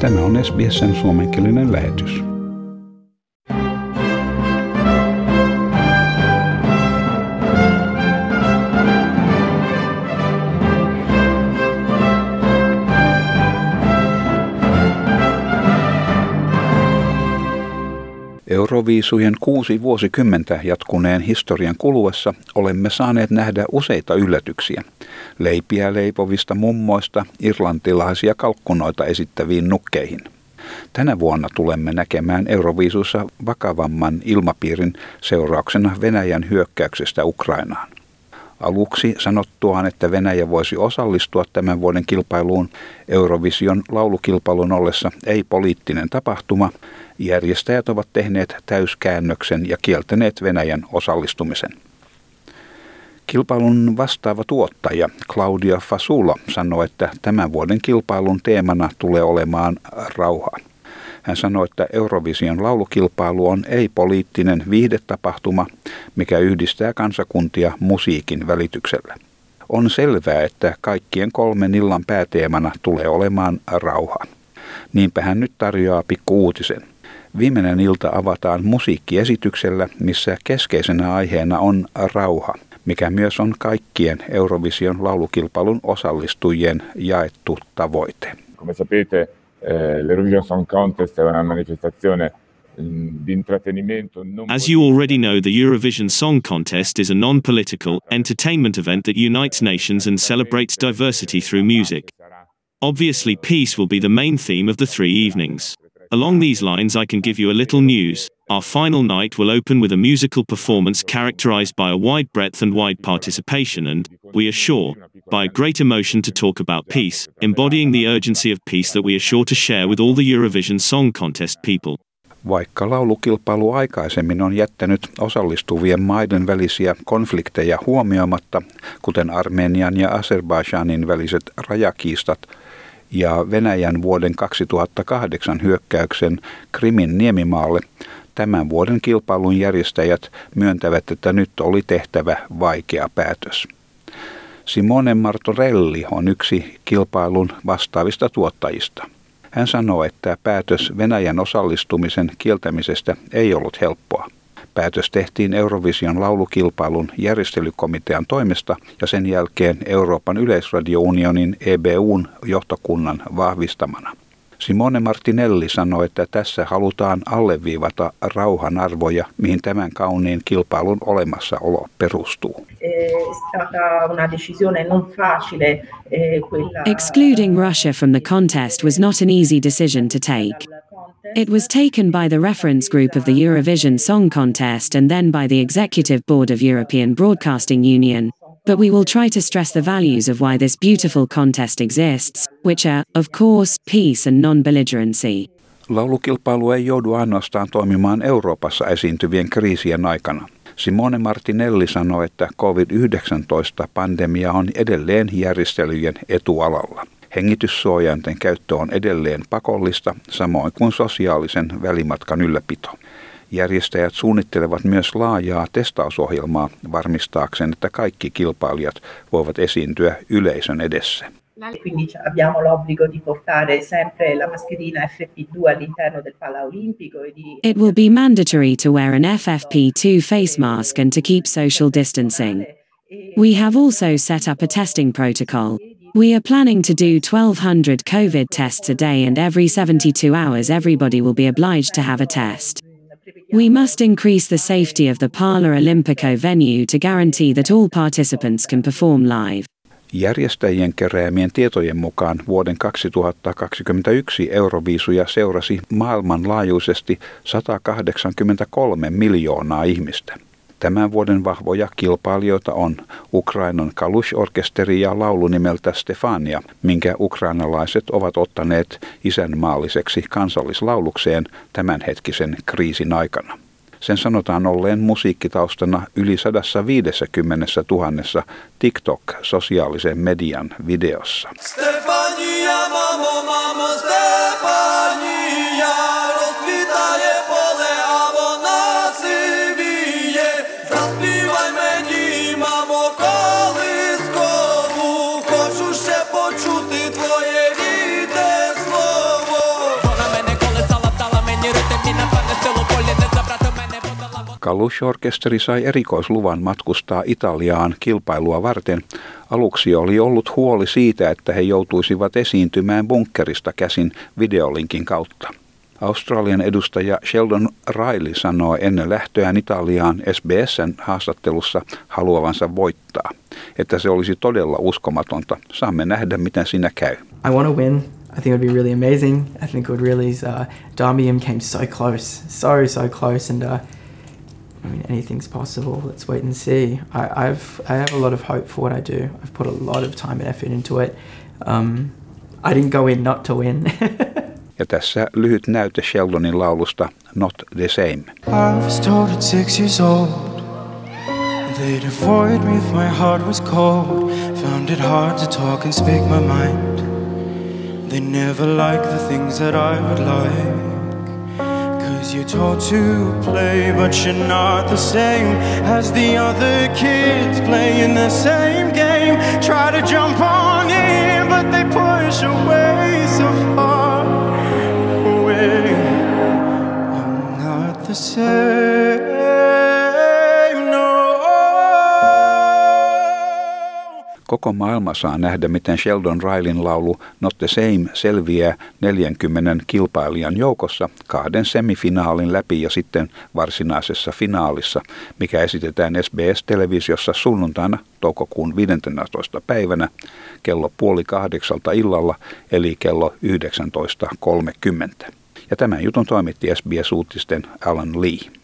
Tämä on SBSn suomenkielinen lähetys. Euroviisujen kuusi vuosikymmentä jatkuneen historian kuluessa olemme saaneet nähdä useita yllätyksiä. Leipiä leipovista mummoista irlantilaisia kalkkunoita esittäviin nukkeihin. Tänä vuonna tulemme näkemään Euroviisussa vakavamman ilmapiirin seurauksena Venäjän hyökkäyksestä Ukrainaan. Aluksi sanottuaan, että Venäjä voisi osallistua tämän vuoden kilpailuun Eurovision laulukilpailun ollessa ei poliittinen tapahtuma, järjestäjät ovat tehneet täyskäännöksen ja kieltäneet Venäjän osallistumisen. Kilpailun vastaava tuottaja Claudia Fasula sanoi, että tämän vuoden kilpailun teemana tulee olemaan rauha. Hän sanoi, että Eurovision laulukilpailu on ei-poliittinen viihdetapahtuma, mikä yhdistää kansakuntia musiikin välityksellä. On selvää, että kaikkien kolmen illan pääteemana tulee olemaan rauha. Niinpä hän nyt tarjoaa pikku uutisen. Viimeinen ilta avataan musiikkiesityksellä, missä keskeisenä aiheena on rauha, mikä myös on kaikkien Eurovision laulukilpailun osallistujien jaettu tavoite. Eh, l'Eurovision Song Contest è una manifestazione mm, As you already know, the Eurovision Song Contest is a non political, entertainment event that unites nations and celebrates diversity through music. Obviously, peace will be the main theme of the three evenings. Along these lines, I can give you a little news. Our final night will open with a musical performance characterized by a wide breadth and wide participation, and, we are sure, by a great emotion to talk about peace, embodying the urgency of peace that we are sure to share with all the Eurovision Song Contest people. Vaikka laulukilpailu aikaisemmin on jättänyt osallistuvien maiden välisiä konflikteja huomioimatta, kuten Armenian ja Azerbaijanin väliset rajakiistat – ja Venäjän vuoden 2008 hyökkäyksen Krimin niemimaalle, tämän vuoden kilpailun järjestäjät myöntävät, että nyt oli tehtävä vaikea päätös. Simone Martorelli on yksi kilpailun vastaavista tuottajista. Hän sanoo, että päätös Venäjän osallistumisen kieltämisestä ei ollut helppoa. Päätös tehtiin Eurovision laulukilpailun järjestelykomitean toimesta ja sen jälkeen Euroopan yleisradiounionin EBUn johtokunnan vahvistamana. Simone Martinelli sanoi, että tässä halutaan alleviivata rauhan arvoja, mihin tämän kauniin kilpailun olemassaolo perustuu. Eh, Excluding Russia from the contest was not an easy decision to take. It was taken by the reference group of the Eurovision Song Contest and then by the Executive Board of European Broadcasting Union. But we will try to stress the values of why this beautiful contest exists, which are, of course, peace and non belligerency. Laulukilpailu ei joudu ainoastaan toimimaan Euroopassa esiintyvien kriisien aikana. Simone Martinelli sanoi, että COVID-19-pandemia on edelleen järjestelyjen etualalla. Hengityssuojainten käyttö on edelleen pakollista, samoin kuin sosiaalisen välimatkan ylläpito. Järjestäjät suunnittelevat myös laajaa testausohjelmaa varmistaakseen, että kaikki kilpailijat voivat esiintyä yleisön edessä. Quindi abbiamo l'obbligo di portare sempre la mascherina FFP2 all'interno del Pala Olimpico e di... It will be mandatory to wear an FFP2 face mask and to keep social distancing. We have also set up a testing protocol. We are planning to do 1200 COVID tests a day, and every 72 hours, everybody will be obliged to have a test. We must increase the safety of the Parla Olimpico venue to guarantee that all participants can perform live. Järjestäjien keräämien tietojen mukaan vuoden 2021 Euroviisuja seurasi maailmanlaajuisesti 183 miljoonaa ihmistä. Tämän vuoden vahvoja kilpailijoita on Ukrainan Kalush-orkesteri ja laulu nimeltä Stefania, minkä ukrainalaiset ovat ottaneet isänmaalliseksi kansallislaulukseen tämänhetkisen kriisin aikana. Sen sanotaan olleen musiikkitaustana yli 150 000 TikTok-sosiaalisen median videossa. Stefania, Kalush-orkesteri sai erikoisluvan matkustaa Italiaan kilpailua varten. Aluksi oli ollut huoli siitä, että he joutuisivat esiintymään bunkkerista käsin videolinkin kautta. Australian edustaja Sheldon Riley sanoi ennen lähtöään Italiaan SBSn haastattelussa haluavansa voittaa, että se olisi todella uskomatonta. Saamme nähdä, miten siinä käy. I want to win. I think it would be really amazing. I think it would really. Uh, Darmium came so close, so so close, and uh, I mean anything's possible. Let's wait and see. I, I've I have a lot of hope for what I do. I've put a lot of time and effort into it. Um, I didn't go in not to win. Ja tässä lyhyt näyte Sheldonin laulusta Not the Same. I was told at six years old They'd avoid me if my heart was cold Found it hard to talk and speak my mind They never liked the things that I would like You're told to play but you're not the same As the other kids playing the same game. Try to jump on Koko maailma saa nähdä, miten Sheldon Rileyn laulu Not the Same selviää 40 kilpailijan joukossa kahden semifinaalin läpi ja sitten varsinaisessa finaalissa, mikä esitetään SBS-televisiossa sunnuntaina toukokuun 15. päivänä kello puoli kahdeksalta illalla eli kello 19.30. Ja tämän jutun toimitti SBS-uutisten Alan Lee.